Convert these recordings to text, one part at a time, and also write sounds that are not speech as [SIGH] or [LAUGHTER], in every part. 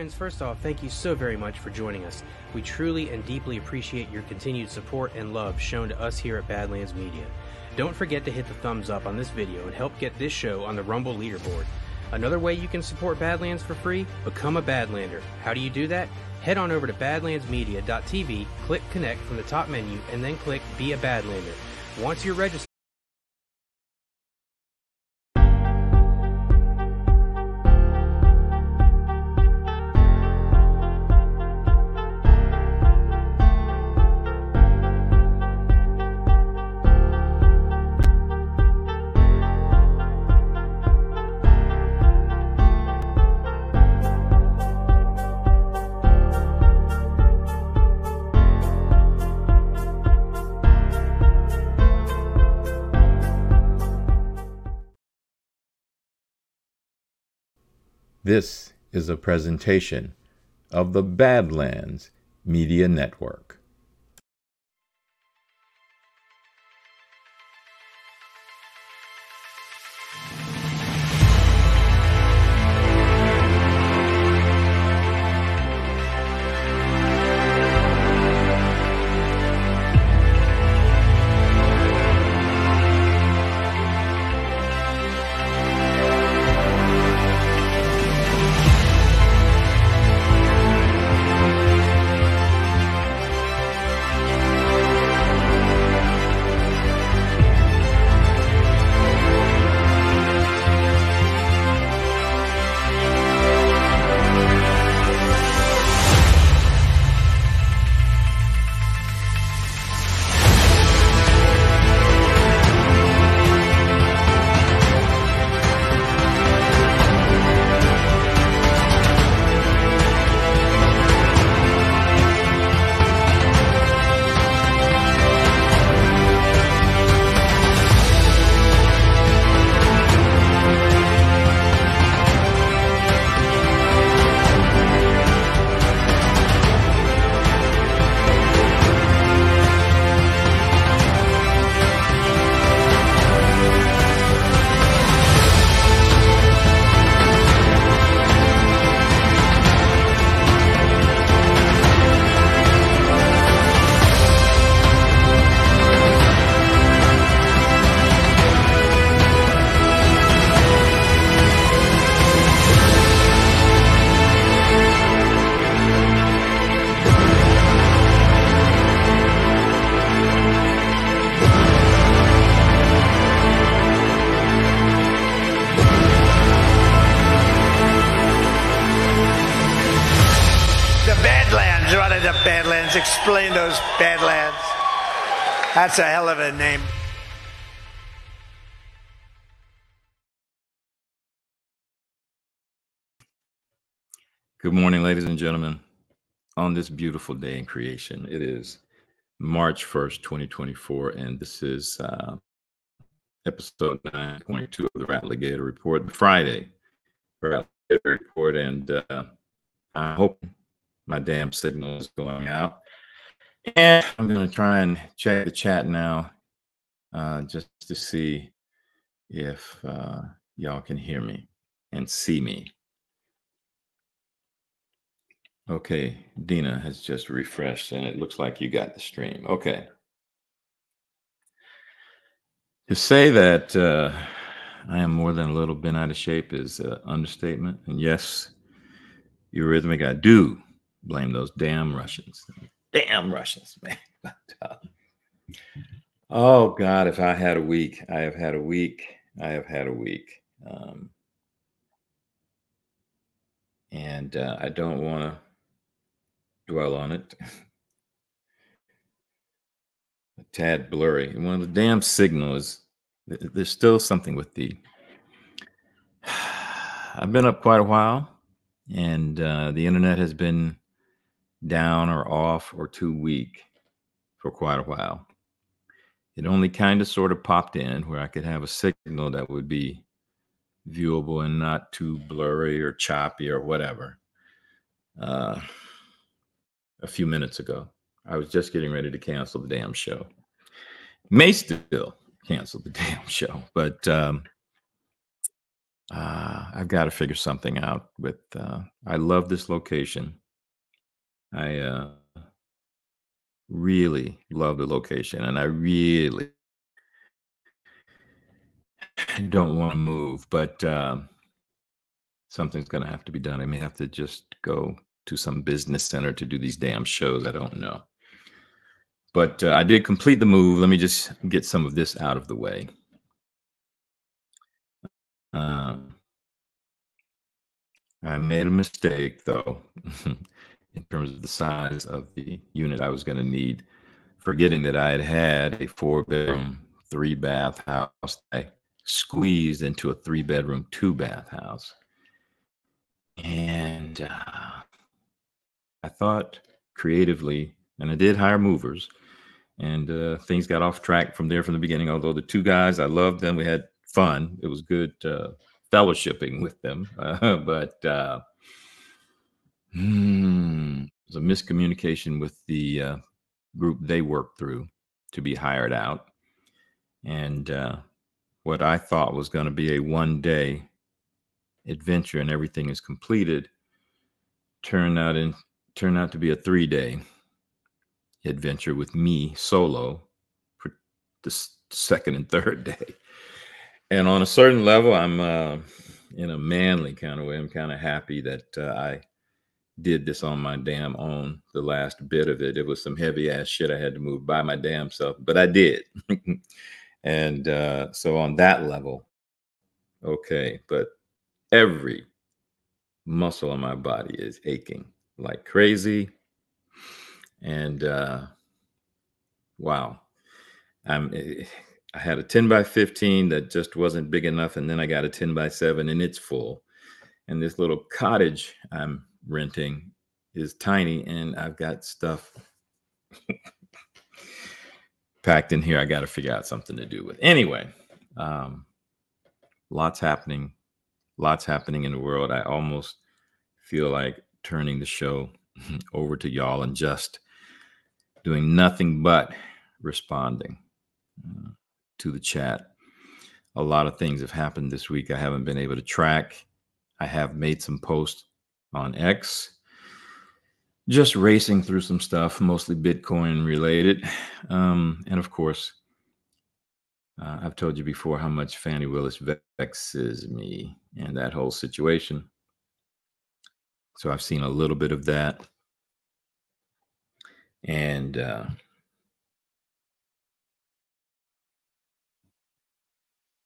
Friends, first off, thank you so very much for joining us. We truly and deeply appreciate your continued support and love shown to us here at Badlands Media. Don't forget to hit the thumbs up on this video and help get this show on the Rumble leaderboard. Another way you can support Badlands for free? Become a Badlander. How do you do that? Head on over to badlandsmedia.tv, click connect from the top menu, and then click Be a Badlander. Once you're registered, This is a presentation of the Badlands Media Network. That's a hell of a name. Good morning, ladies and gentlemen. On this beautiful day in creation, it is March 1st, 2024, and this is uh, episode 922 of the RattlerGator Report, Friday RattlerGator Report. And uh, I hope my damn signal is going out. And I'm going to try and check the chat now uh, just to see if uh, y'all can hear me and see me. Okay, Dina has just refreshed and it looks like you got the stream. Okay. To say that uh, I am more than a little bent out of shape is an understatement. And yes, Eurythmic, I do blame those damn Russians. Damn Russians, man. [LAUGHS] oh, God, if I had a week, I have had a week. I have had a week. Um, and uh, I don't want to dwell on it. [LAUGHS] a tad blurry. And one of the damn signals, th- there's still something with the. [SIGHS] I've been up quite a while, and uh, the internet has been down or off or too weak for quite a while. It only kind of sort of popped in where I could have a signal that would be viewable and not too blurry or choppy or whatever. Uh, a few minutes ago. I was just getting ready to cancel the damn show. May still cancel the [LAUGHS] damn show, but um, uh, I've got to figure something out with. Uh, I love this location. I uh, really love the location, and I really don't want to move, but um, something's going to have to be done. I may have to just go to some business center to do these damn shows. I don't know. But uh, I did complete the move. Let me just get some of this out of the way. Um, I made a mistake, though, [LAUGHS] in terms of the size of the unit I was going to need, forgetting that I had had a four bedroom, three bath house. I squeezed into a three bedroom, two bath house. And uh, I thought creatively, and I did hire movers, and uh, things got off track from there from the beginning. Although the two guys, I loved them. We had fun. It was good uh, fellowshipping with them, [LAUGHS] but uh, hmm, it was a miscommunication with the uh, group they worked through to be hired out, and uh, what I thought was going to be a one day adventure and everything is completed turned out in turned out to be a three day adventure with me solo for the second and third [LAUGHS] day. And on a certain level i'm uh, in a manly kind of way i'm kind of happy that uh, i did this on my damn own the last bit of it. It was some heavy ass shit i had to move by my damn self but i did. [LAUGHS] And uh, so on that level okay but every muscle in my body is aching like crazy. And uh wow. I'm eh, i had a 10 by 15 that just wasn't big enough and then i got a 10 by 7 and it's full. And this little cottage i'm renting is tiny and i've got stuff packed in here i got to figure out something to do with. Anyway um lots happening lots happening in the world. I almost feel like turning the show [LAUGHS] over to y'all and just doing nothing but responding uh, to the chat. A lot of things have happened this week i haven't been able to track. I have made some posts on x just racing through some stuff, mostly Bitcoin related. Um, and of course, uh, I've told you before how much Fani Willis vexes me and that whole situation. So I've seen a little bit of that. And uh,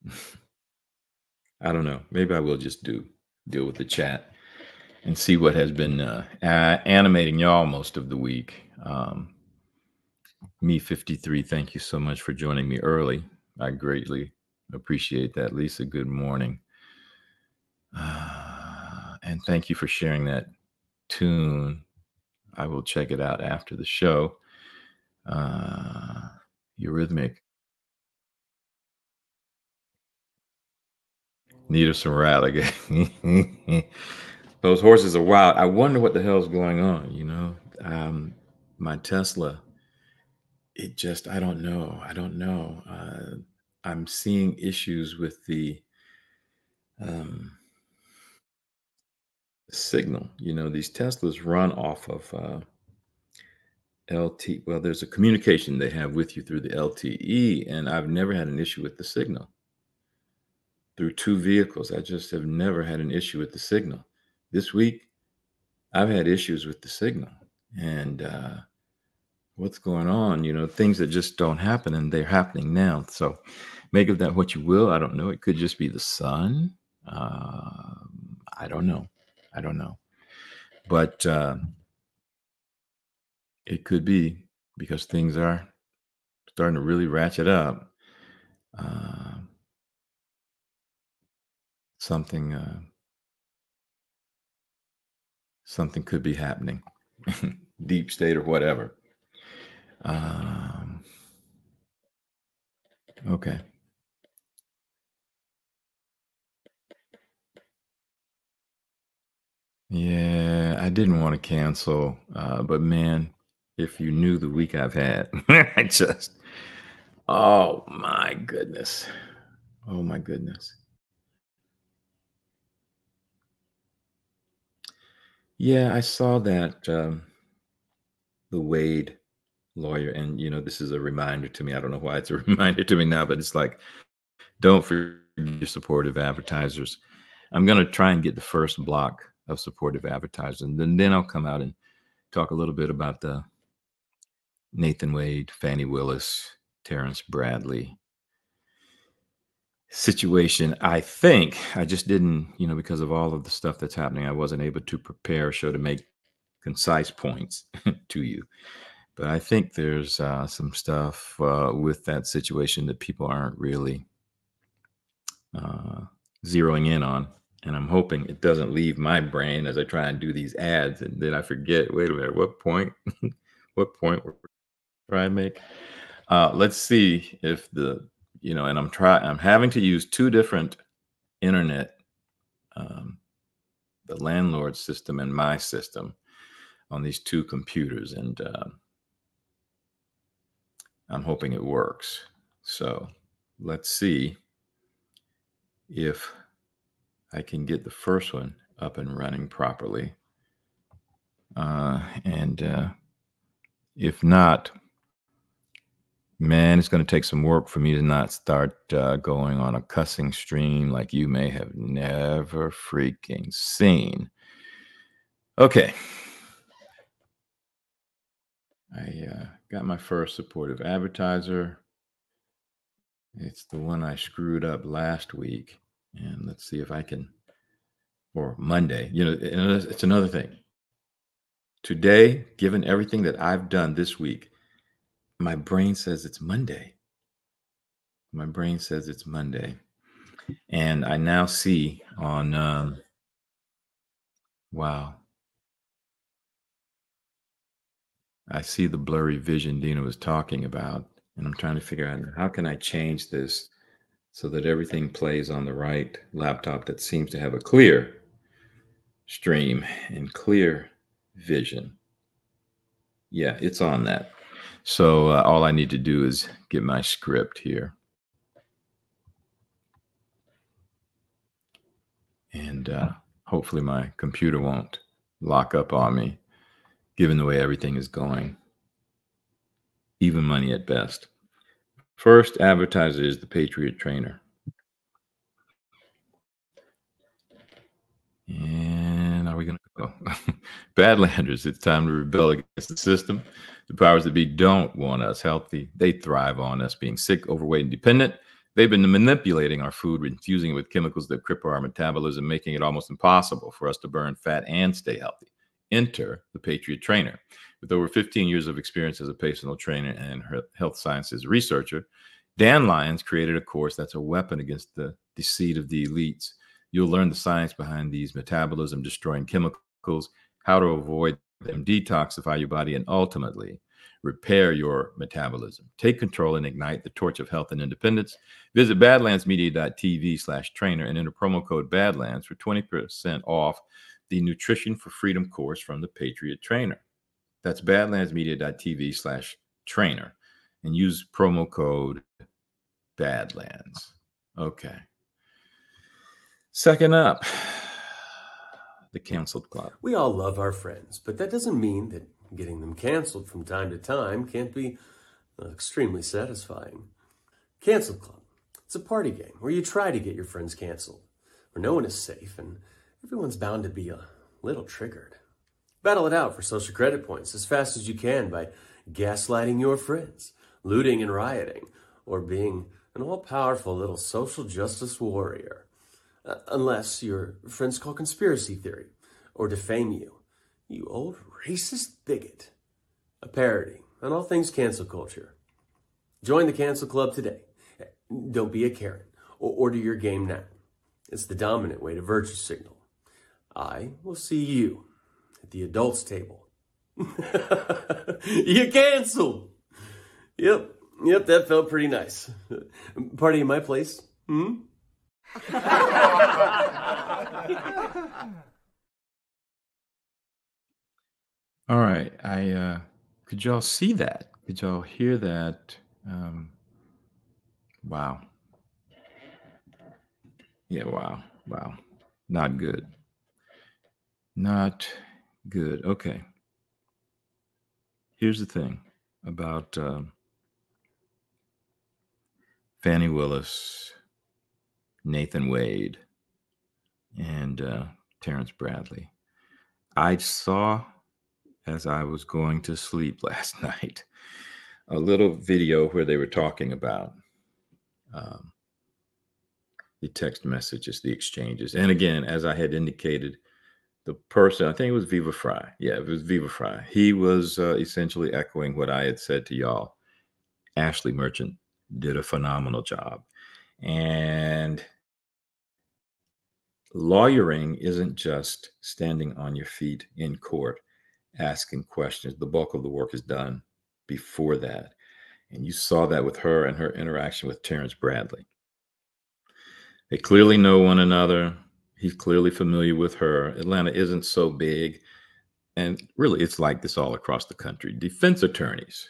[LAUGHS] I don't know. Maybe I will just do deal with the chat and see what has been uh, animating y'all most of the week. Um, me 53, thank you so much for joining me early. I greatly appreciate that. Lisa, good morning. Uh, and thank you for sharing that tune. I will check it out after the show. Uh, Eurythmic. Need of some rally. [LAUGHS] Those horses are wild. I wonder what the hell's going on. You know, um, my Tesla. It just, I don't know. I don't know. Uh, I'm seeing issues with the um, signal. You know, these Teslas run off of uh, LT. Well, there's a communication they have with you through the LTE, and I've never had an issue with the signal through two vehicles. I just have never had an issue with the signal this week I've had issues with the signal and uh, what's going on, you know, things that just don't happen and they're happening now. So make of that what you will. I don't know. It could just be the sun. Uh, I don't know. I don't know. But uh, it could be because things are starting to really ratchet up. Uh, something uh, something could be happening, [LAUGHS] deep state or whatever. Um, okay. Yeah, I didn't want to cancel, uh, but man, if you knew the week I've had, [LAUGHS] I just, oh my goodness. Oh my goodness. Yeah, I saw that um, the Wade lawyer, and you know, this is a reminder to me. I don't know why it's a [LAUGHS] reminder to me now, but it's like, don't forget your supportive advertisers. I'm going to try and get the first block of supportive advertisers, and then, then I'll come out and talk a little bit about the Nathan Wade, Fani Willis, Terrence Bradley situation. I think I just didn't, you know, because of all of the stuff that's happening, I wasn't able to prepare a show to make concise points [LAUGHS] to you. But I think there's uh, some stuff uh, with that situation that people aren't really uh, zeroing in on. And I'm hoping it doesn't leave my brain as I try and do these ads. And then I forget, wait a minute, what point? [LAUGHS] what point we're to make? Uh, let's see if the you know, and I'm trying, I'm having to use two different internet, um, the landlord system and my system on these two computers. And uh, I'm hoping it works. So let's see if I can get the first one up and running properly. Uh, and uh, if not, Man, it's going to take some work for me to not start uh, going on a cussing stream like you may have never freaking seen. Okay. I uh, got my first supportive advertiser. It's the one I screwed up last week. And let's see if I can, or Monday. You know, it's another thing. Today, given everything that I've done this week, my brain says it's Monday. My brain says it's Monday. And I now see on, um, wow. I see the blurry vision Dina was talking about, and I'm trying to figure out how can I change this so that everything plays on the right laptop that seems to have a clear stream and clear vision. Yeah, it's on that. So uh, all I need to do is get my script here. And uh, hopefully my computer won't lock up on me, given the way everything is going. Even money at best. First advertiser is the Patriot Trainer. And are we going to go? [LAUGHS] Badlanders, it's time to rebel against the system. The powers that be don't want us healthy. They thrive on us being sick, overweight, and dependent. They've been manipulating our food, infusing it with chemicals that cripple our metabolism, making it almost impossible for us to burn fat and stay healthy. Enter the Patriot Trainer. With over 15 years of experience as a personal trainer and health sciences researcher, Dan Lyons created a course that's a weapon against the deceit of the elites. You'll learn the science behind these metabolism destroying chemicals, how to avoid them detoxify your body, and ultimately repair your metabolism. Take control and ignite the torch of health and independence. Visit badlandsmedia.tv slash trainer and enter promo code Badlands for 20% off the Nutrition for Freedom course from the Patriot Trainer. That's badlandsmedia.tv slash trainer and use promo code Badlands. Okay. Second up the canceled club. We all love our friends, but that doesn't mean that getting them canceled from time to time can't be uh, extremely satisfying. Cancel Club. It's a party game where you try to get your friends canceled, where no one is safe and everyone's bound to be a little triggered. Battle it out for social credit points as fast as you can by gaslighting your friends, looting and rioting, or being an all powerful little social justice warrior. Uh, unless your friends call conspiracy theory or defame you. You old racist bigot. A parody on all things cancel culture. Join the cancel club today. Don't be a Karen or order your game now. It's the dominant way to virtue signal. I will see you at the adults table. [LAUGHS] you canceled. Yep, yep, that felt pretty nice. Party in my place. Hmm? [LAUGHS] All right. I uh could y'all see that? Could y'all hear that? Um wow. Yeah, wow. Wow. Not good. Not Good. Okay. Here's the thing about um, Fani Willis, Nathan Wade, and uh, Terrence Bradley. I saw as I was going to sleep [LAUGHS] last night a little video where they were talking about um, the text messages, the exchanges. And again, as I had indicated, the person, I think it was Viva Frei. Yeah, it was Viva Frei. He was uh, essentially echoing what I had said to y'all. Ashley Merchant did a phenomenal job. And lawyering isn't just standing on your feet in court asking questions. The bulk of the work is done before that. And you saw that with her and her interaction with Terrence Bradley. They clearly know one another. He's clearly familiar with her. Atlanta isn't so big. And really, it's like this all across the country. Defense attorneys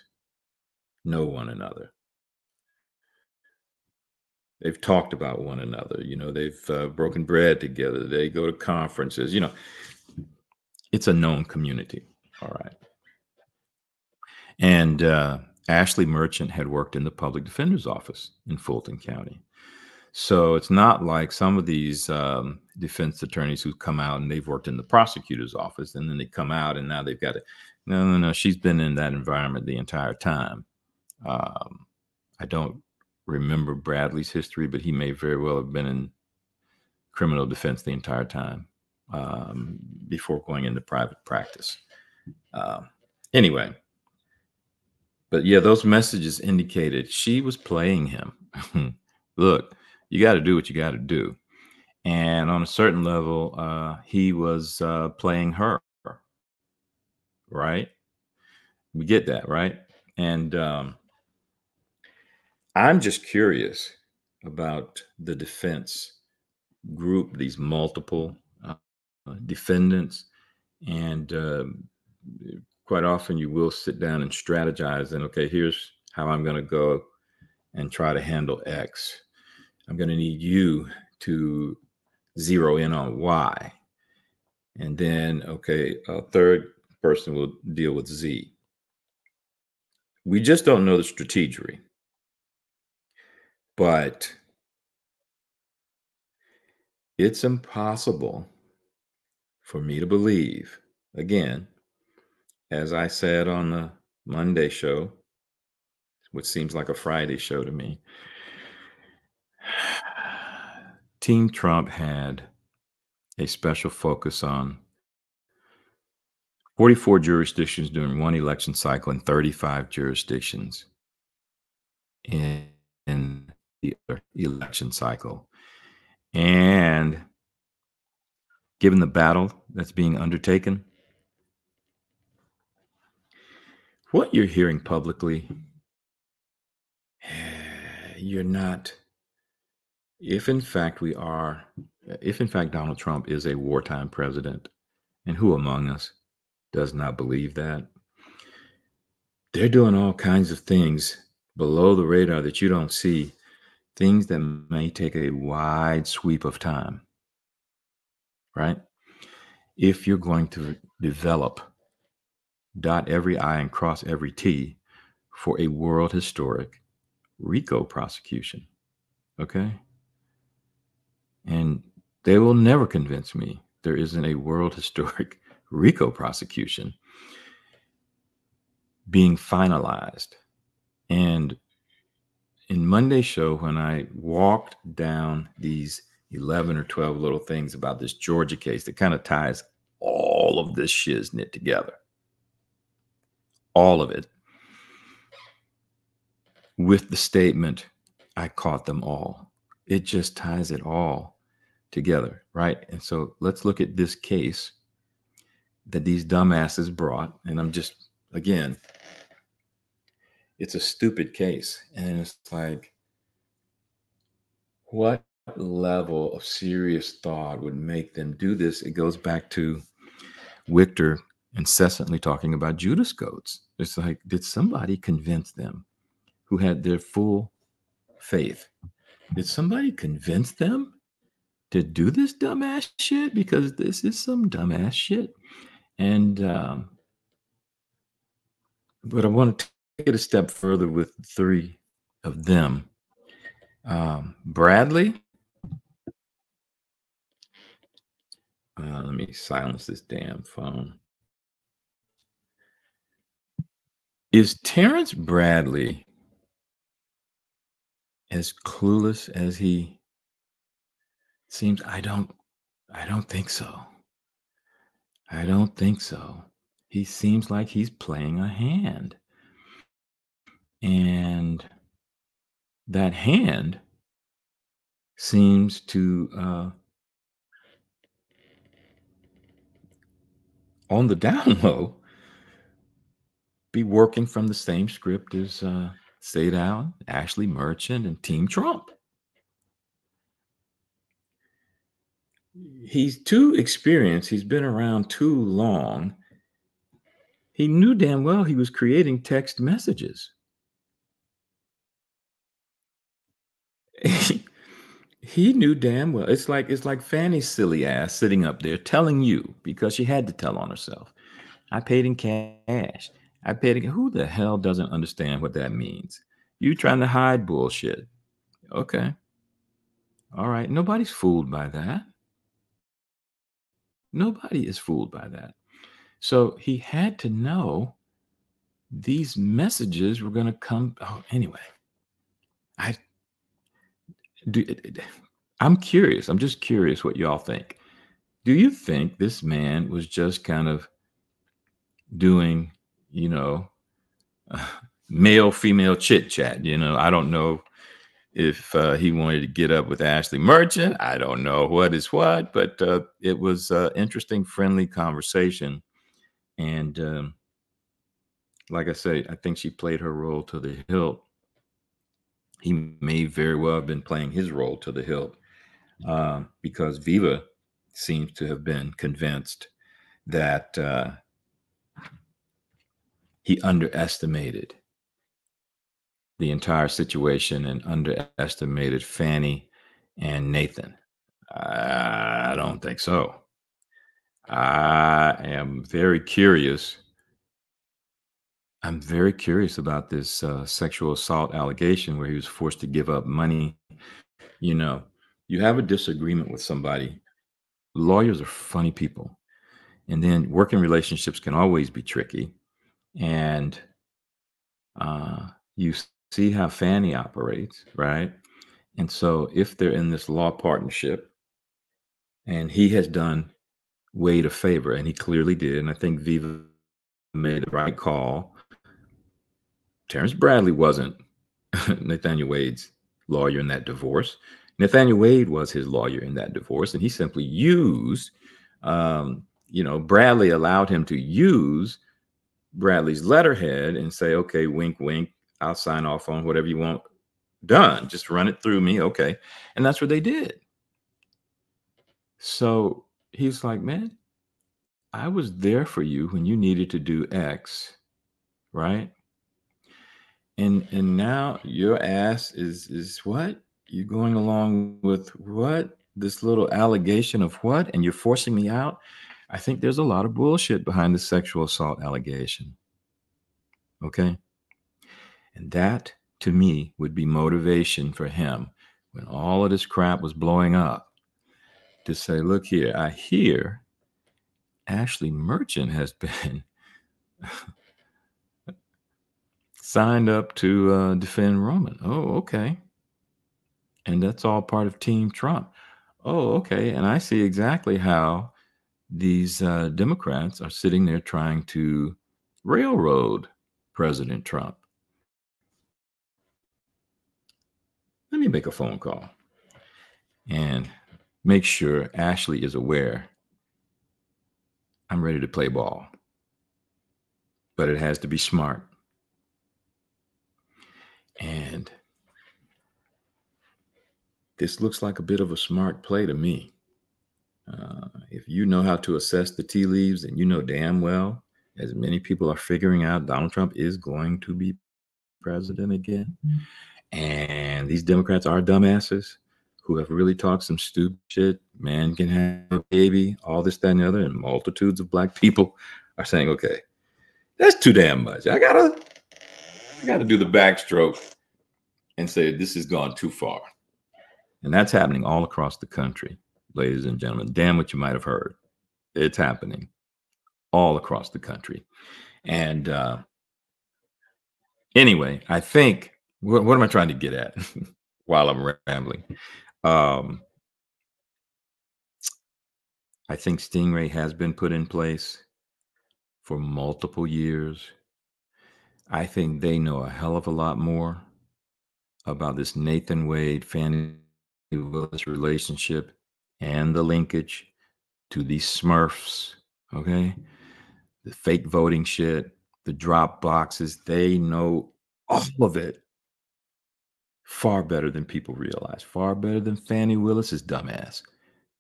know one another. They've talked about one another. You know, they've uh, broken bread together. They go to conferences. You know, it's a known community. All right. And uh, Ashley Merchant had worked in the public defender's office in Fulton County. So it's not like some of these um, defense attorneys who come out and they've worked in the prosecutor's office and then they come out and now they've got it. No, no, no. She's been in that environment the entire time. Um, I don't remember Bradley's history, but he may very well have been in criminal defense the entire time um, before going into private practice. Um, anyway, but yeah, those messages indicated she was playing him. [LAUGHS] Look, you got to do what you got to do. And on a certain level, uh, he was uh, playing her. Right? We get that, right? And um, I'm just curious about the defense group, these multiple uh, defendants, and um, quite often you will sit down and strategize and okay here's how i'm going to go and try to handle x. I'm going to need you to zero in on y. And then okay a third person will deal with z. We just don't know the strategy but it's impossible for me to believe again as I said on the Monday show, which seems like a Friday show to me, [SIGHS] Team Trump had a special focus on 44 jurisdictions during one election cycle and 35 jurisdictions in, in the election cycle. And given the battle that's being undertaken, what you're hearing publicly, [SIGHS] you're not, if in fact we are, if in fact Donald Trump is a wartime president, and who among us does not believe that? They're doing all kinds of things below the radar that you don't see, things that may take a wide sweep of time, right? If you're going to develop dot every I and cross every T for a world historic RICO prosecution. Okay. And they will never convince me there isn't a world [LAUGHS] historic RICO prosecution being finalized. And in Monday's show, when I walked down these 11 or 12 little things about this Georgia case that kind of ties all of this shiznit together all of it with the statement, I caught them all. It just ties it all together, right? And so let's look at this case that these dumbasses brought. And I'm just, again, it's a stupid case. And it's like, what level of serious thought would make them do this? It goes back to Victor incessantly talking about Judas goats. It's like, did somebody convince them who had their full faith? Did somebody convince them to do this dumbass shit? Because this is some dumbass shit. And um, but I want to it a step further with three of them. Um, Bradley. Uh, let me silence this damn phone. Is Terrence Bradley as clueless as he seems? I don't I don't think so. I don't think so. He seems like he's playing a hand. And that hand seems to uh on the [LAUGHS] down low be working from the same script as uh, Sadow, Ashley Merchant, and Team Trump. He's too experienced. He's been around too long. He knew damn well he was creating text messages. [LAUGHS] he knew damn well. It's like it's like Fani's silly ass sitting up there telling you because she had to tell on herself. I paid in cash. I paid again. Who the hell doesn't understand what that means? You trying to hide bullshit. Okay. All right. Nobody's fooled by that. Nobody is fooled by that. So he had to know these messages were going to come. Oh, anyway, I do. I'm curious. I'm just curious what y'all think. Do you think this man was just kind of doing you know, [LAUGHS] male female chit chat. You know, I don't know if uh, he wanted to get up with Ashley Merchant. I don't know what is what, but uh, it was uh, interesting, friendly conversation. And um, like I say, I think she played her role to the hilt. He may very well have been playing his role to the hilt um, because Viva seems to have been convinced that uh, he underestimated the entire situation and underestimated Fani and Nathan. I don't think so. I am very curious. I'm very curious about this uh, sexual assault allegation where he was forced to give up money. You know, you have a disagreement with somebody. Lawyers are funny people. And then working relationships can always be tricky and uh, you see how Fani operates, right? And so, if they're in this law partnership, and he has done Wade a favor, and he clearly did, and I think Viva made the right call. Terrence Bradley wasn't [LAUGHS] Nathaniel Wade's lawyer in that divorce. Nathaniel Wade was his lawyer in that divorce, and he simply used, um, you know, Bradley allowed him to use Bradley's letterhead and say, okay, wink, wink, I'll sign off on whatever you want done. Just run it through me. Okay. And that's what they did. So he's like, man, I was there for you when you needed to do X, right? And and now your ass is is what? you're going along with what? This little allegation of what? And you're forcing me out? I think there's a lot of bullshit behind the sexual assault allegation. Okay. And that to me would be motivation for him when all of this crap was blowing up to say, look here, I hear Ashley Merchant has been [LAUGHS] signed up to uh, defend Roman. Oh, okay. And that's all part of Team Trump. Oh, okay. And I see exactly how these uh, Democrats are sitting there trying to railroad President Trump. Let me make a phone call and make sure Ashley is aware I'm ready to play ball. But it has to be smart. And this looks like a bit of a smart play to me. Uh, if you know how to assess the tea leaves and you know damn well, as many people are figuring out, Donald Trump is going to be president again. Mm-hmm. And these Democrats are dumbasses who have really talked some stupid shit. Man can have a baby, all this, that, and the other, and multitudes of black people are saying, okay, that's too damn much. I gotta, I gotta do the backstroke and say this has gone too far. And that's happening all across the country, ladies and gentlemen. Damn what you might have heard. It's happening all across the country. And uh, anyway, I think what, what am I trying to get at [LAUGHS] while I'm rambling? Um, I think Stingray has been put in place for multiple years. I think they know a hell of a lot more about this Nathan Wade Fani Willis relationship and the linkage to these Smurfs. Okay. The fake voting shit, the drop boxes, they know all of it far better than people realize, far better than Fani Willis's dumbass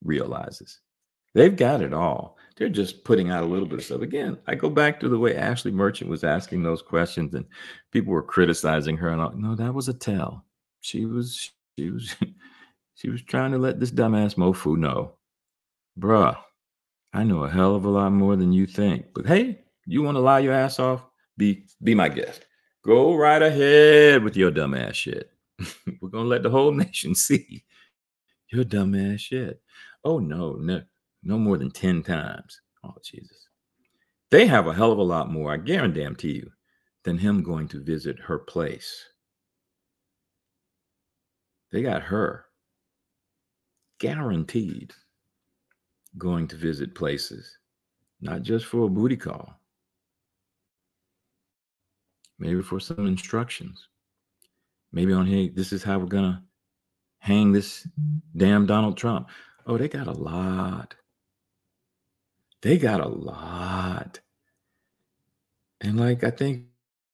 realizes. They've got it all. They're just putting out a little bit of stuff. Again, I go back to the way Ashley Merchant was asking those questions and people were criticizing her and all. No, that was a tell. She was she was [LAUGHS] she was trying to let this dumbass mofo know, bruh, I know a hell of a lot more than you think. But hey, you want to lie your ass off? Be be my guest. Go right ahead with your dumbass shit. [LAUGHS] We're gonna let the whole [LAUGHS] nation see your dumbass shit. Oh no, no, no more than 10 times. Oh Jesus. They have a hell of a lot more, I guarantee you, than him going to visit her place. They got her guaranteed going to visit places, not just for a booty call, maybe for some instructions maybe on hey, this is how we're gonna hang this damn Donald Trump. Oh, they got a lot. They got a lot. And like I think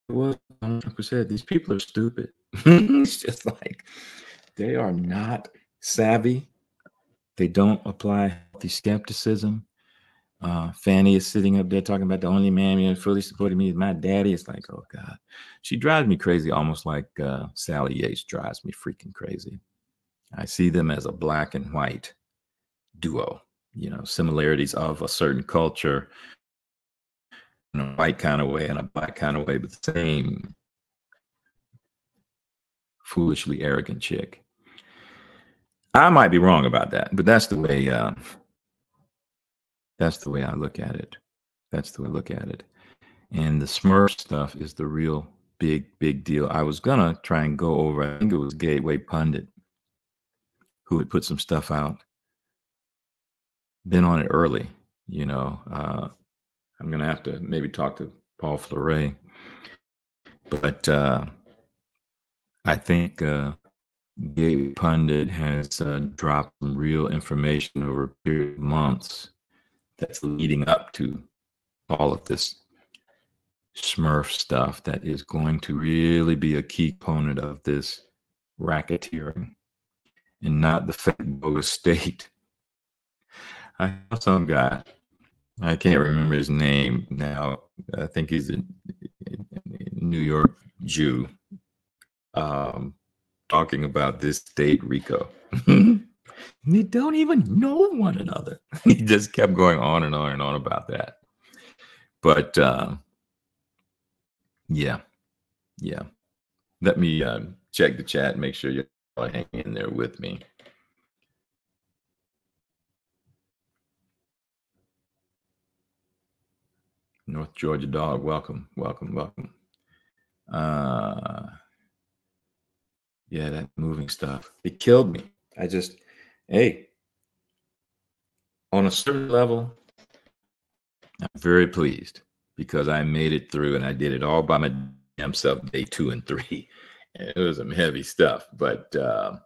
what Uncle said, these people are stupid. [LAUGHS] it's just like they are not savvy. They don't apply healthy skepticism. Uh, Fani is sitting up there talking about the only man who fully supported me is my daddy. It's like, oh God, she drives me crazy, almost like uh, Sally Yates drives me freaking crazy. I see them as a black and white duo, you know, similarities of a certain culture in a white kind of way and a black kind of way, but the same foolishly arrogant chick. I might be wrong about that, but that's the way. Uh, that's the way I look at it. That's the way I look at it. And the Smurf stuff is the real big, big deal. I was gonna try and go over. I think it was Gateway Pundit who had put some stuff out. Been on it early, you know. Uh, I'm gonna have to maybe talk to Paul Fleury, but uh, I think uh, Gateway Pundit has uh, dropped some real information over a period of months that's leading up to all of this Smurf stuff that is going to really be a key component of this racketeering and not the fake bogus state. I know some guy, I can't remember his name now. I think he's a New York Jew, um, talking about this state RICO. [LAUGHS] They don't even know one another. [LAUGHS] he just kept going on and on and on about that. But uh, yeah, yeah. Let me uh, check the chat make sure you're hanging in there with me. North Georgia dog, welcome, welcome, welcome. Uh, yeah, that moving stuff. It killed me. I just hey, on a certain level, I'm very pleased because I made it through and I did it all by my damn self day two and three. [LAUGHS] It was some heavy stuff, but uh,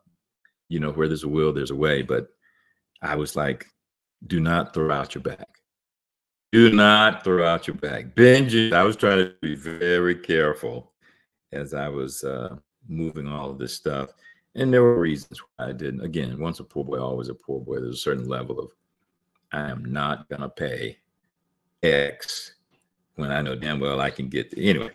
you know, where there's a will, there's a way. But I was like, do not throw out your bag. Do not throw out your bag. Benji, I was trying to be very careful as I was uh, moving all of this stuff. And there were reasons why I didn't. Again, once a poor boy, always a poor boy. There's a certain level of I am not gonna pay X when I know damn well I can get the, anyway.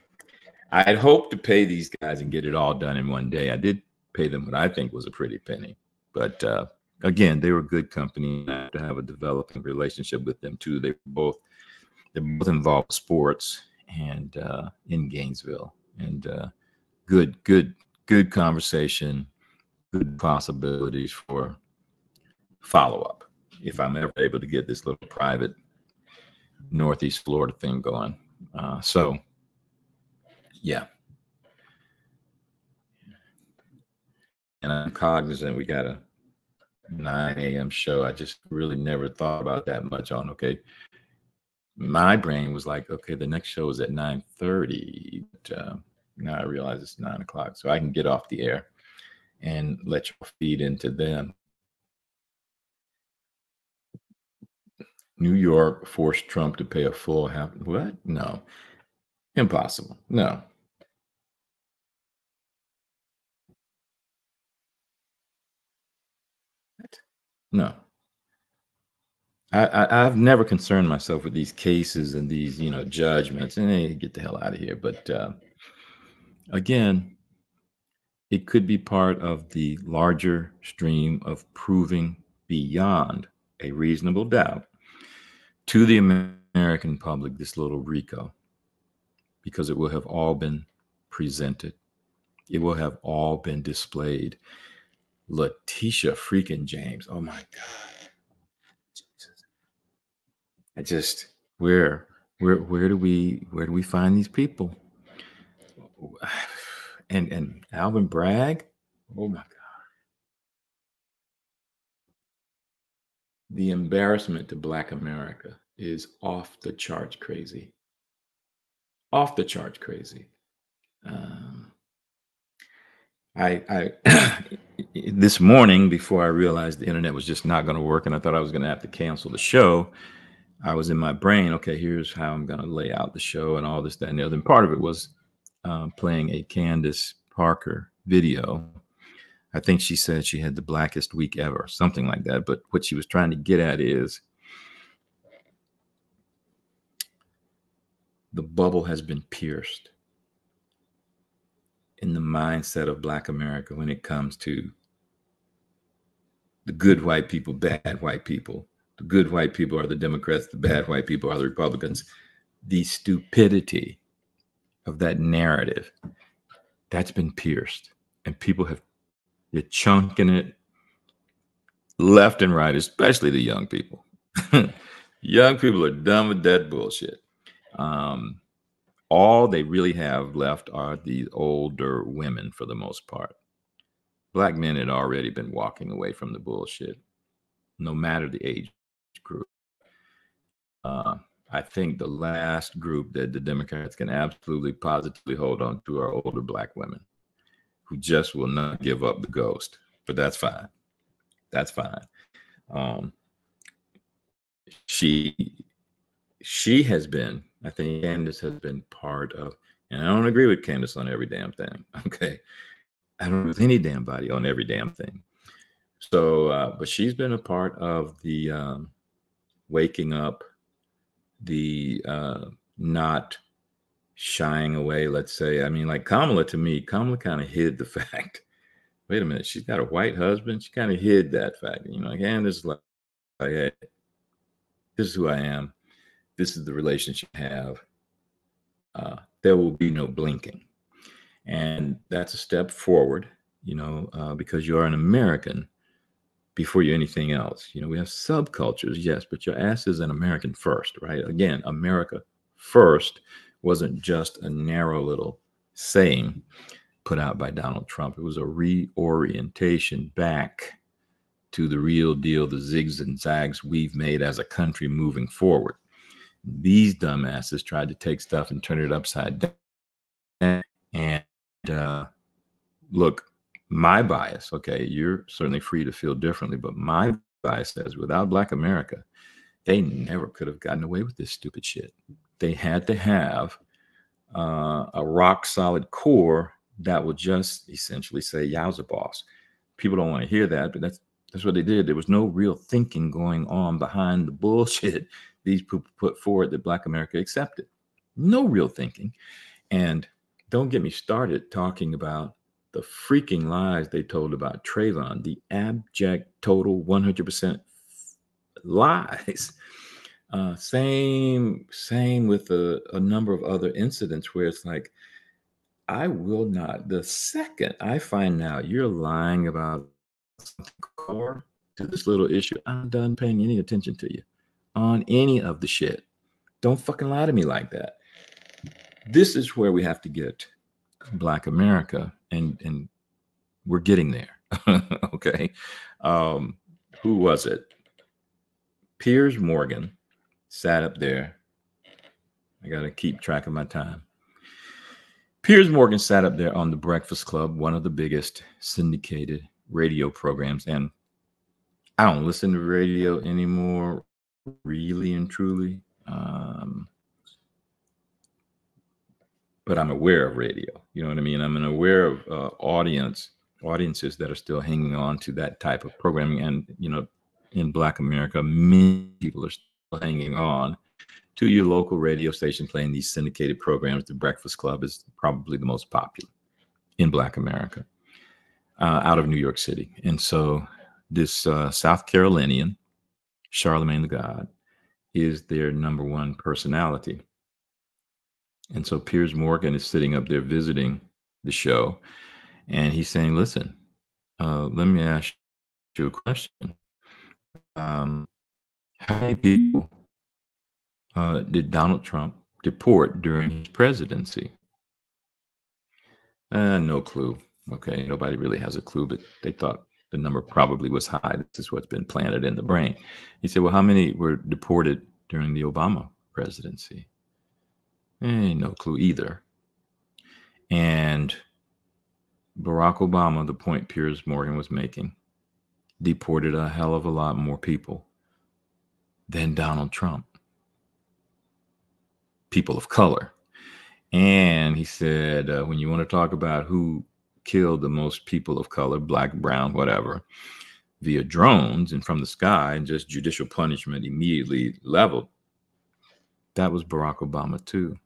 I had hoped to pay these guys and get it all done in one day. I did pay them what I think was a pretty penny, But uh, again, they were good company. I have to have a developing relationship with them too. They were both they both involved sports and uh, in Gainesville, and uh, good, good, good conversation, good possibilities for follow up if I'm ever able to get this little private Northeast Florida thing going. Uh, so, yeah. And I'm cognizant we got a 9 a.m. show. I just really never thought about that much on, okay. My brain was like, okay, the next show is at 9 30. Uh, now I realize it's nine o'clock. So I can get off the air and let you feed into them. New York forced Trump to pay a full half. What? No. Impossible. No. What? No. I, I, have never concerned myself with these cases and these, you know, judgments. And hey, get the hell out of here. But uh, again, it could be part of the larger stream of proving beyond a reasonable doubt to the American public this little RICO because it will have all been presented. It will have all been displayed. Letitia freaking James. Oh my God. I just where where where do we where do we find these people? [SIGHS] And and Alvin Bragg. Oh my God. the embarrassment to Black America is off the charts crazy. Off the charts crazy. Um, I, I [CLEARS THROAT] this morning before I realized the internet was just not going to work and I thought I was going to have to cancel the show, I was in my brain. Okay, here's how I'm going to lay out the show and all this, that, and the other. And part of it was uh, playing a Candace Parker video I think she said she had the blackest week ever, something like that. But what she was trying to get at is the bubble has been pierced in the mindset of Black America when it comes to the good white people, bad white people. The good white people are the Democrats, the bad white people are the Republicans. The stupidity of that narrative that's been pierced, and people have you're chunking it left and right, especially the young people. [LAUGHS] young people are done with that bullshit. Um, all they really have left are the older women for the most part. Black men had already been walking away from the bullshit, no matter the age. Uh, I think the last group that the Democrats can absolutely positively hold on to are older black women who just will not give up the ghost. But that's fine. That's fine. Um, she she has been, I think Candace has been part of, and I don't agree with Candace on every damn thing. [LAUGHS] Okay. I don't agree with any damn body on every damn thing. So, uh, but she's been a part of the um, waking up, the uh, not shying away, let's say. I mean, like Kamala to me, Kamala kind of hid the [LAUGHS] fact. Wait a minute, she's got a white husband. She kind of hid that fact. You know, again, this is like, like, hey, this is who I am. This is the relationship I have. Uh, there will be no blinking. And that's a step forward, you know, uh, because you're an American before you're anything else. You know, we have subcultures, yes, but your ass is an American first, right? Again, America first wasn't just a narrow little saying put out by Donald Trump. It was a reorientation back to the real deal, the zigs and zags we've made as a country moving forward. These dumbasses tried to take stuff and turn it upside down. And uh, look, my bias, okay, you're certainly free to feel differently, but my bias says without Black America, they never could have gotten away with this stupid shit they had to have uh, a rock solid core that would just essentially say "Yowza, boss." People don't want to hear that, but that's that's what they did. There was no real thinking going on behind the bullshit [LAUGHS] these people put forward that Black America accepted. No real thinking, and don't get me started talking about the freaking lies they told about Trayvon, the abject, total 100% lies. [LAUGHS] Uh, same, same with a, a number of other incidents where it's like, I will not. The second I find out you're lying about something core to this little issue, I'm done paying any attention to you on any of the shit. Don't fucking lie to me like that. This is where we have to get Black America, and and we're getting there. [LAUGHS] okay, um, who was it? Piers Morgan sat up there. I got to keep track of my time. Piers Morgan sat up there on the Breakfast Club, one of the biggest syndicated radio programs, and I don't listen to radio anymore, really and truly. Um, but I'm aware of radio. You know what I mean? I'm aware of uh, audience audiences that are still hanging on to that type of programming. And you know, in Black America, many people are still hanging on to your local radio station playing these syndicated programs. The Breakfast Club is probably the most popular in Black America uh, out of New York City. And so, this uh, South Carolinian, Charlemagne the God, is their number one personality. And so Piers Morgan is sitting up there visiting the show, and he's saying, "Listen, uh, let me ask you a question. Um, how many people uh, did Donald Trump deport during his presidency?" Uh, no clue. Okay, nobody really has a clue, but they thought the number probably was high. This is what's been planted in the brain. He said, "Well, how many were deported during the Obama presidency?" Eh, no clue either. And Barack Obama, the point Piers Morgan was making, deported a hell of a lot more people than Donald Trump. People of color. And he said, uh, when you want to talk about who killed the most people of color, black, brown, whatever, via drones and from the sky and just judicial punishment immediately leveled, that was Barack Obama too.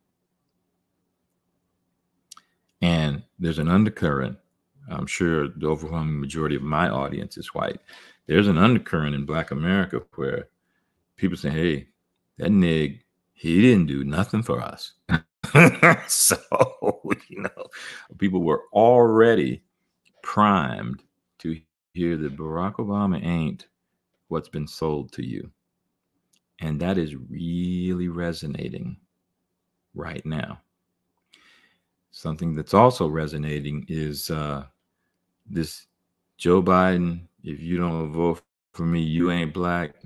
And there's an undercurrent. I'm sure the overwhelming majority of my audience is white. There's an undercurrent in Black America where people say, hey, that nig, he didn't do nothing for us. [LAUGHS] so, you know, people were already primed to hear that Barack Obama ain't what's been sold to you. And that is really resonating right now. Something that's also resonating is uh, this Joe Biden, if you don't vote for me, you ain't black. [LAUGHS]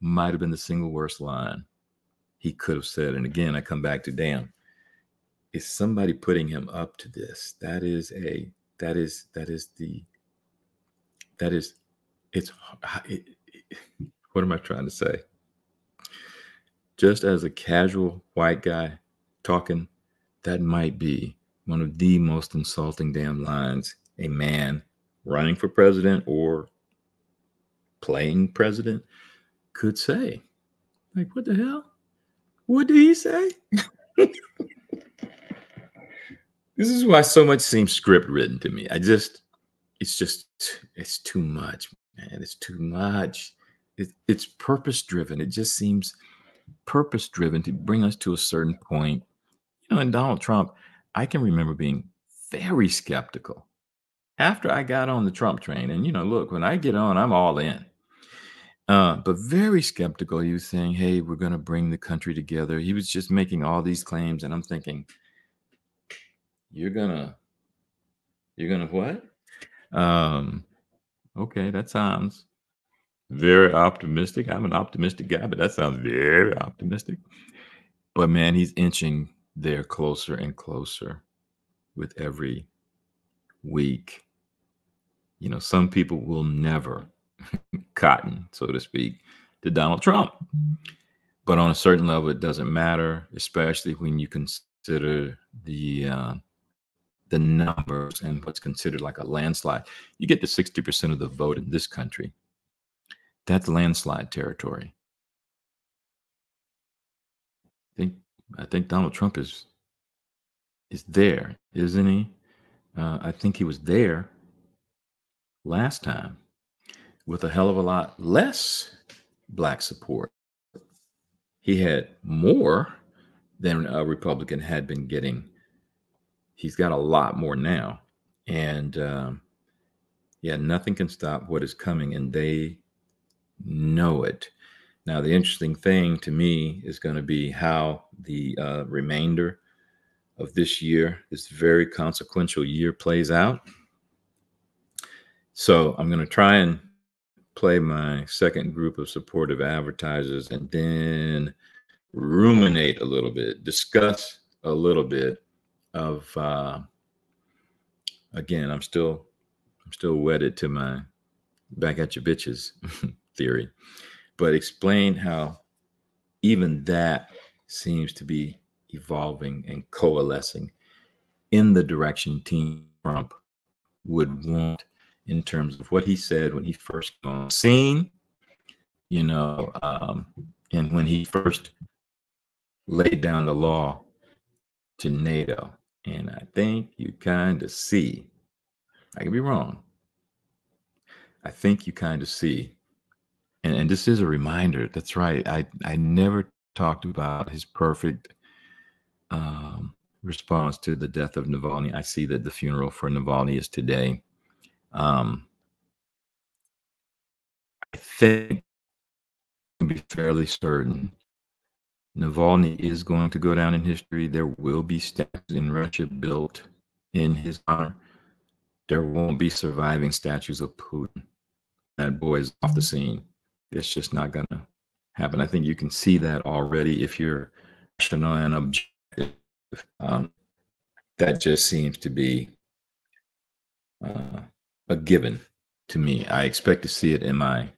Might have been the single worst line he could have said. And again, I come back to damn, is somebody putting him up to this? That is a, that is, that is the, that is, it's, it, it, what am I trying to say? Just as a casual white guy talking, that might be one of the most insulting damn lines a man running for president or playing president could say. Like, what the hell? What did he say? [LAUGHS] this is why so much seems script written to me. I just, it's just, it's too much, man. It's too much. It, it's purpose driven. It just seems purpose driven to bring us to a certain point know, and Donald Trump, I can remember being very skeptical after I got on the Trump train. And, you know, look, when I get on, I'm all in. Uh, but very skeptical. He was saying, hey, we're going to bring the country together. He was just making all these claims. And I'm thinking, you're going to, you're going to what? Um, okay, that sounds very optimistic. I'm an optimistic guy, but that sounds very optimistic. But man, he's inching they're closer and closer with every week. You know, some people will never [LAUGHS] cotton, so to speak, to Donald Trump. But on a certain level, it doesn't matter, especially when you consider the uh, the numbers and what's considered like a landslide. You get to 60% of the vote in this country. That's landslide territory. I think Donald Trump is is there, isn't he? Uh, I think he was there last time with a hell of a lot less black support. He had more than a Republican had been getting. He's got a lot more now. And um, yeah, nothing can stop what is coming, and they know it. Now, the interesting thing to me is going to be how the uh, remainder of this year, this very consequential year, plays out. So, I'm going to try and play my second group of supportive advertisers and then ruminate a little bit, discuss a little bit of, uh, again, I'm still, I'm still wedded to my back at your bitches [LAUGHS] theory, but explain how even that seems to be evolving and coalescing in the direction Team Trump would want in terms of what he said when he first came on scene, you know, um, and when he first laid down the law to NATO. And I think you kind of see, I could be wrong. I think you kind of see, and, and this is a reminder. That's right. I, I never talked about his perfect um, response to the death of Navalny. I see that the funeral for Navalny is today. Um, I think can be fairly certain Navalny is going to go down in history. There will be statues in Russia built in his honor. There won't be surviving statues of Putin. That boy is off the scene. It's just not going to happen. I think you can see that already if you're rational and objective. Um, that just seems to be uh, a given to me. I expect to see it in my.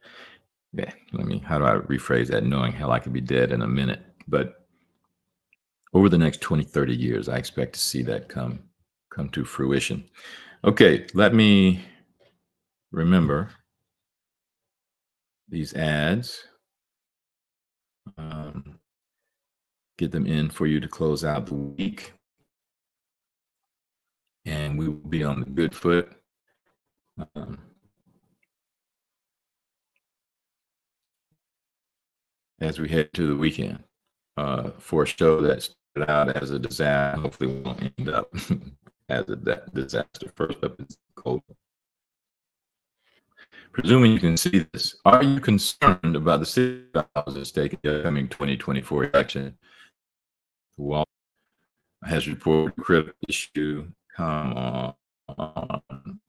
Yeah, let me. How do I rephrase that? Knowing hell, I could be dead in a minute, but over the next 20, 30 years, I expect to see that come come to fruition. Okay, let me remember these ads. Um, get them in for you to close out the week. And we will be on the good foot um, as we head to the weekend uh, for a show that started out as a disaster, hopefully won't end up [LAUGHS] as a disaster. First up is cold. Presuming you can see this, are you concerned about the city stake in the upcoming 2024 election? Wall has reported critical issue. Come on.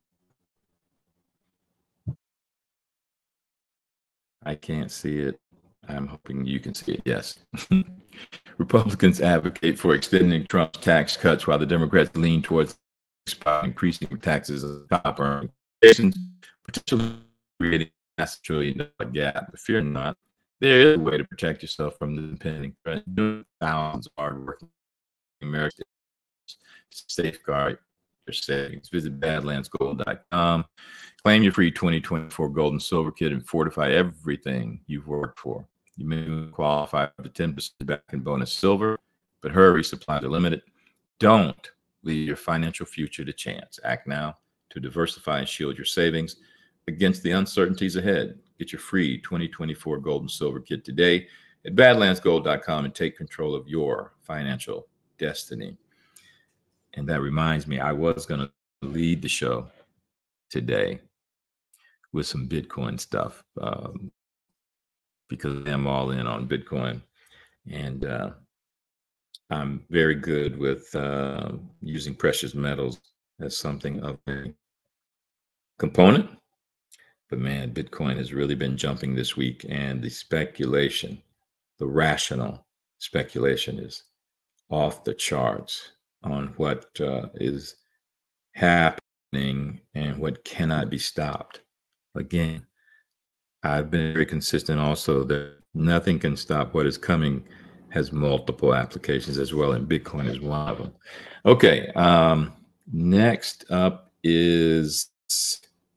I can't see it. I'm hoping you can see it. Yes. [LAUGHS] Republicans advocate for extending Trump's tax cuts while the Democrats lean towards increasing taxes on top earners, potentially creating a trillion dollar gap. But fear not, there is a way to protect yourself from the impending threat. Thousands of hardworking Americans safeguard your savings. Visit badlandsgold.com Claim your free 2024 gold and silver kit and fortify everything you've worked for. You may qualify for 10% back in bonus silver, but hurry, supplies are limited. Don't leave your financial future to chance. Act now to diversify and shield your savings against the uncertainties ahead. Get your free 2024 gold and silver kit today at badlandsgold.com and take control of your financial destiny. And that reminds me, I was going to lead the show today with some Bitcoin stuff um, because I'm all in on Bitcoin. And uh, I'm very good with uh, using precious metals as something of a component. But man, Bitcoin has really been jumping this week, and the speculation, the rational speculation, is off the charts on what uh, is happening and what cannot be stopped again, I've been very consistent also that nothing can stop what is coming has multiple applications as well, and Bitcoin is one of them. Okay, um, next up is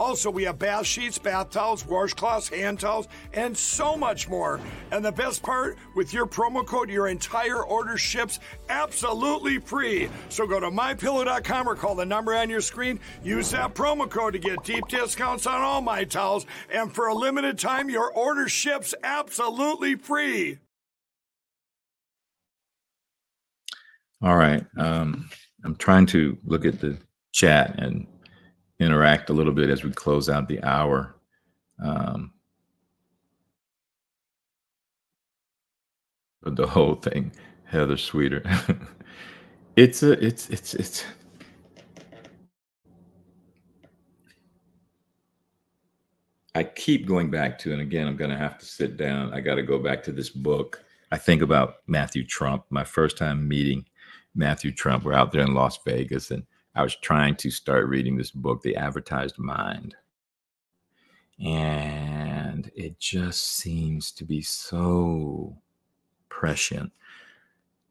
Also, we have bath sheets, bath towels, washcloths, hand towels, and so much more. And the best part, with your promo code, your entire order ships absolutely free. So go to mypillow.com or call the number on your screen. Use that promo code to get deep discounts on all my towels. And for a limited time, your order ships absolutely free. All right. Um, I'm trying to look at the chat and interact a little bit as we close out the hour. Um, the whole thing, Heather Sweeter. [LAUGHS] it's a, it's, it's, it's. I keep going back to, and again, I'm going to have to sit down. I got to go back to this book. I think about Matthew Trump. My first time meeting Matthew Trump, we're out there in Las Vegas, and I was trying to start reading this book, The Advertised Mind. And it just seems to be so prescient.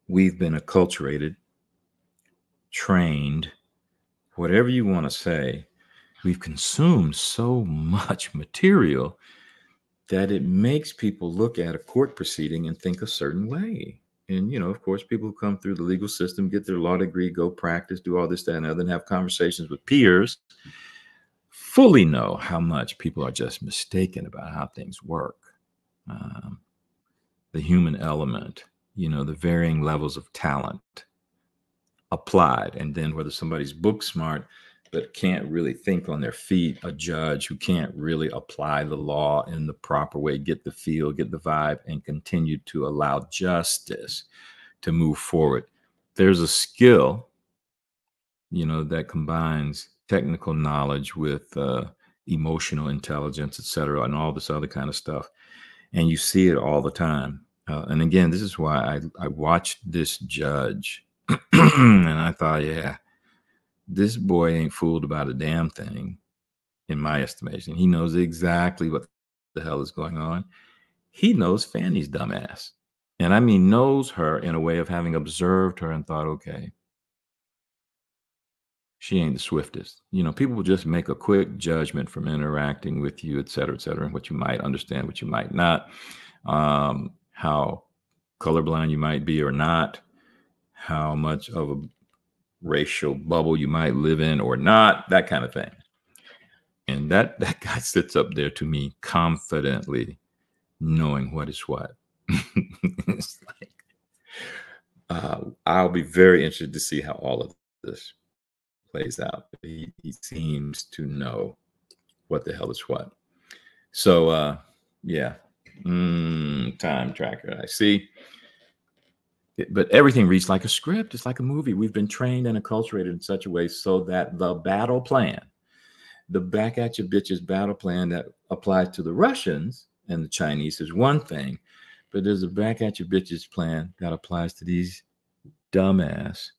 We've been acculturated, trained, whatever you want to say. We've consumed so much [LAUGHS] material that it makes people look at a court proceeding and think a certain way and you know, of course, people who come through the legal system, get their law degree, go practice, do all this, that, and other, and have conversations with peers, fully know how much people are just mistaken about how things work. Um, the human element, you know, the varying levels of talent applied, and then whether somebody's book smart but can't really think on their feet, a judge who can't really apply the law in the proper way, get the feel, get the vibe, and continue to allow justice to move forward. There's a skill, you know, that combines technical knowledge with uh, emotional intelligence, et cetera, and all this other kind of stuff. And you see it all the time. Uh, and again, this is why I, I watched this judge [CLEARS THROAT] and I thought, yeah, this boy ain't fooled about a damn thing, in my estimation. He knows exactly what the hell is going on. He knows Fani's dumbass. And I mean, knows her in a way of having observed her and thought, okay, she ain't the swiftest. You know, people will just make a quick judgment from interacting with you, et cetera, et cetera, and what you might understand, what you might not, um, how colorblind you might be or not, how much of a racial bubble you might live in or not, that kind of thing. And that [LAUGHS] that guy sits up there to me confidently, knowing what is what. [LAUGHS] it's like uh, I'll be very interested to see how all of this plays out. He, he seems to know what the hell is what. So uh, yeah, mm, time tracker. I see but everything reads like a script. It's like a movie. We've been trained and acculturated in such a way so that the battle plan, the back at your bitches battle plan that applies to the Russians and the Chinese is one thing, but there's a back at your bitches plan that applies to these dumbass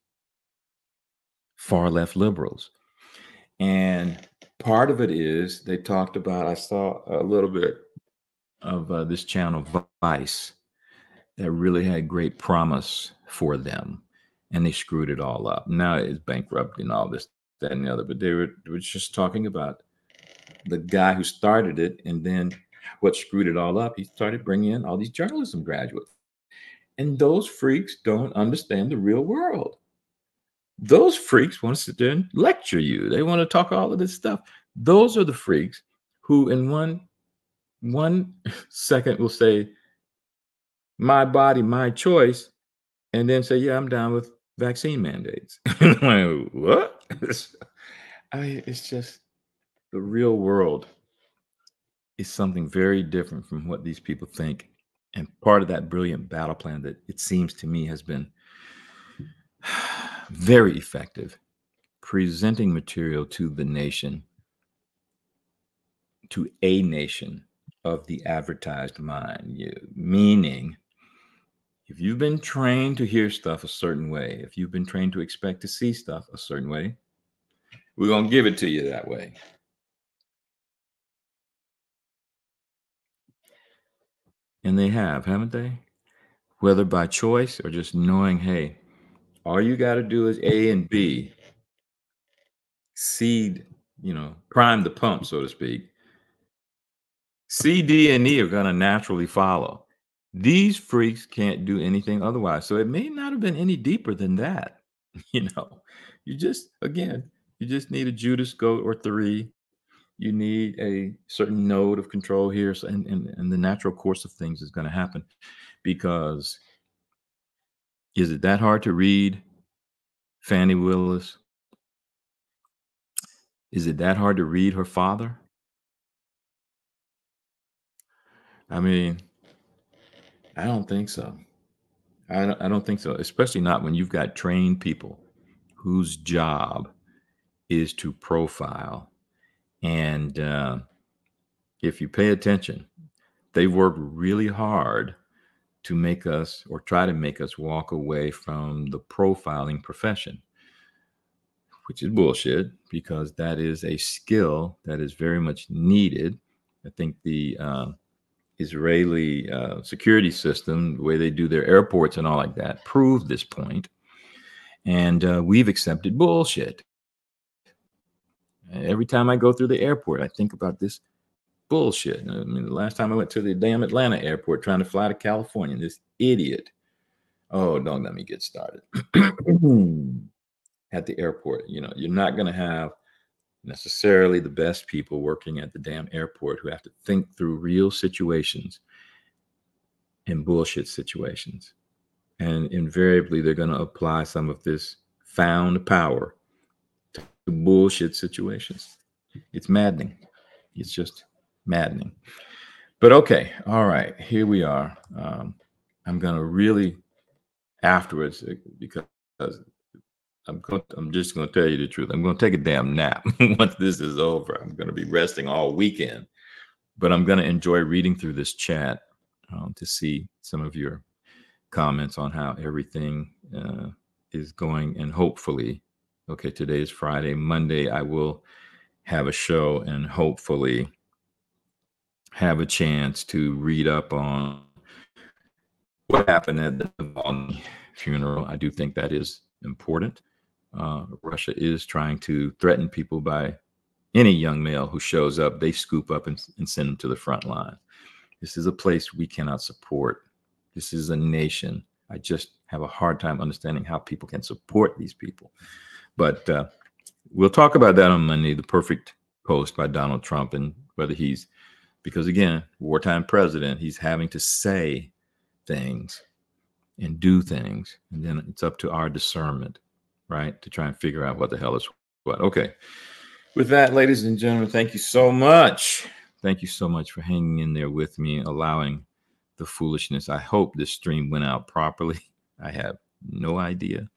far left liberals. And part of it is they talked about, I saw a little bit of uh, this channel, Vice that really had great promise for them and they screwed it all up. Now it's bankrupt and all this, that, and the other. But they were, they were just talking about the guy who started it and then what screwed it all up. He started bringing in all these journalism graduates. And those freaks don't understand the real world. Those freaks want to sit there and lecture you. They want to talk all of this stuff. Those are the freaks who, in one one [LAUGHS] second, will say, my body, my choice, and then say, yeah, I'm down with vaccine mandates. [LAUGHS] like, what? [LAUGHS] I mean, it's just the real world is something very different from what these people think. And part of that brilliant battle plan that it seems to me has been [SIGHS] very effective presenting material to the nation, to a nation of the advertised mind, meaning if you've been trained to hear stuff a certain way, if you've been trained to expect to see stuff a certain way, we're going to give it to you that way. And they have, haven't they? Whether by choice or just knowing, hey, all you got to do is A and B, seed, you know, prime the pump, so to speak. C, D, and E are going to naturally follow. These freaks can't do anything otherwise. So it may not have been any deeper than that. [LAUGHS] You know, you just, again, you just need a Judas goat or three. You need a certain node of control here. So, and, and, and the natural course of things is going to happen because is it that hard to read Fani Willis? Is it that hard to read her father? I mean, I don't think so. I don't, I don't think so, especially not when you've got trained people whose job is to profile. And uh, if you pay attention, they've worked really hard to make us or try to make us walk away from the profiling profession, which is bullshit because that is a skill that is very much needed. I think the uh, Israeli uh, security system, the way they do their airports and all like that, prove this point. And uh, we've accepted bullshit. Every time I go through the airport, I think about this bullshit. I mean, the last time I went to the damn Atlanta airport trying to fly to California, this idiot. Oh, don't let me get started. [CLEARS THROAT] At the airport, you know, you're not going to have necessarily the best people working at the damn airport who have to think through real situations and bullshit situations. And invariably, they're going to apply some of this found power to bullshit situations. It's maddening. It's just maddening. But okay, all right, here we are. Um, I'm going to really afterwards uh, because I'm going, I'm just going to tell you the truth. I'm going to take a damn nap [LAUGHS] once this is over. I'm going to be resting all weekend, but I'm going to enjoy reading through this chat um, to see some of your comments on how everything uh, is going, and hopefully, okay, today is Friday. Monday, I will have a show, and hopefully, have a chance to read up on what happened at the funeral. I do think that is important. Uh, Russia is trying to threaten people by any young male who shows up, they scoop up and, and send them to the front line. This is a place we cannot support. This is a nation. I just have a hard time understanding how people can support these people. But uh, we'll talk about that on Monday, the perfect post by Donald Trump, and whether he's, because again, wartime president, he's having to say things and do things. And then it's up to our discernment right? To try and figure out what the hell is what. Okay. With that, ladies and gentlemen, thank you so much. Thank you so much for hanging in there with me, allowing the foolishness. I hope this stream went out properly. [LAUGHS] I have no idea.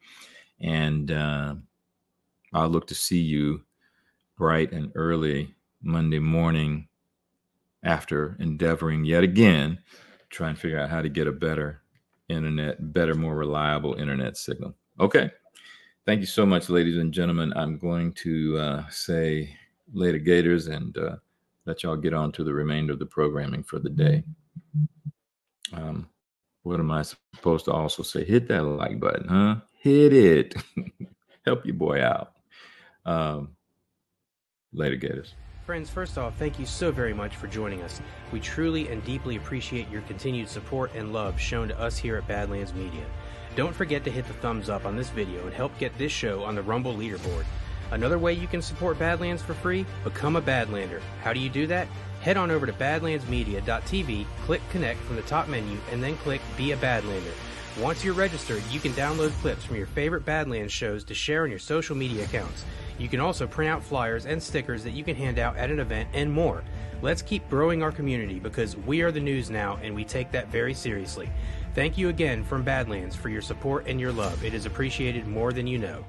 And uh, I'll look to see you bright and early Monday morning after endeavoring yet again to try and figure out how to get a better internet, better, more reliable internet signal. Okay. Thank you so much, ladies and gentlemen. I'm going to uh, say later, Gators, and uh, let y'all get on to the remainder of the programming for the day. Um, what am I supposed to also say? Hit that like button, huh? Hit it. [LAUGHS] Help your boy out. Um, later, Gators. Friends, first off, thank you so very much for joining us. We truly and deeply appreciate your continued support and love shown to us here at Badlands Media. Don't forget to hit the thumbs up on this video and help get this show on the Rumble leaderboard. Another way you can support Badlands for free? Become a Badlander. How do you do that? Head on over to badlandsmedia.tv, click connect from the top menu, and then click Be a Badlander. Once you're registered, you can download clips from your favorite Badlands shows to share on your social media accounts. You can also print out flyers and stickers that you can hand out at an event and more. Let's keep growing our community because we are the news now and we take that very seriously. Thank you again from Badlands for your support and your love. It is appreciated more than you know.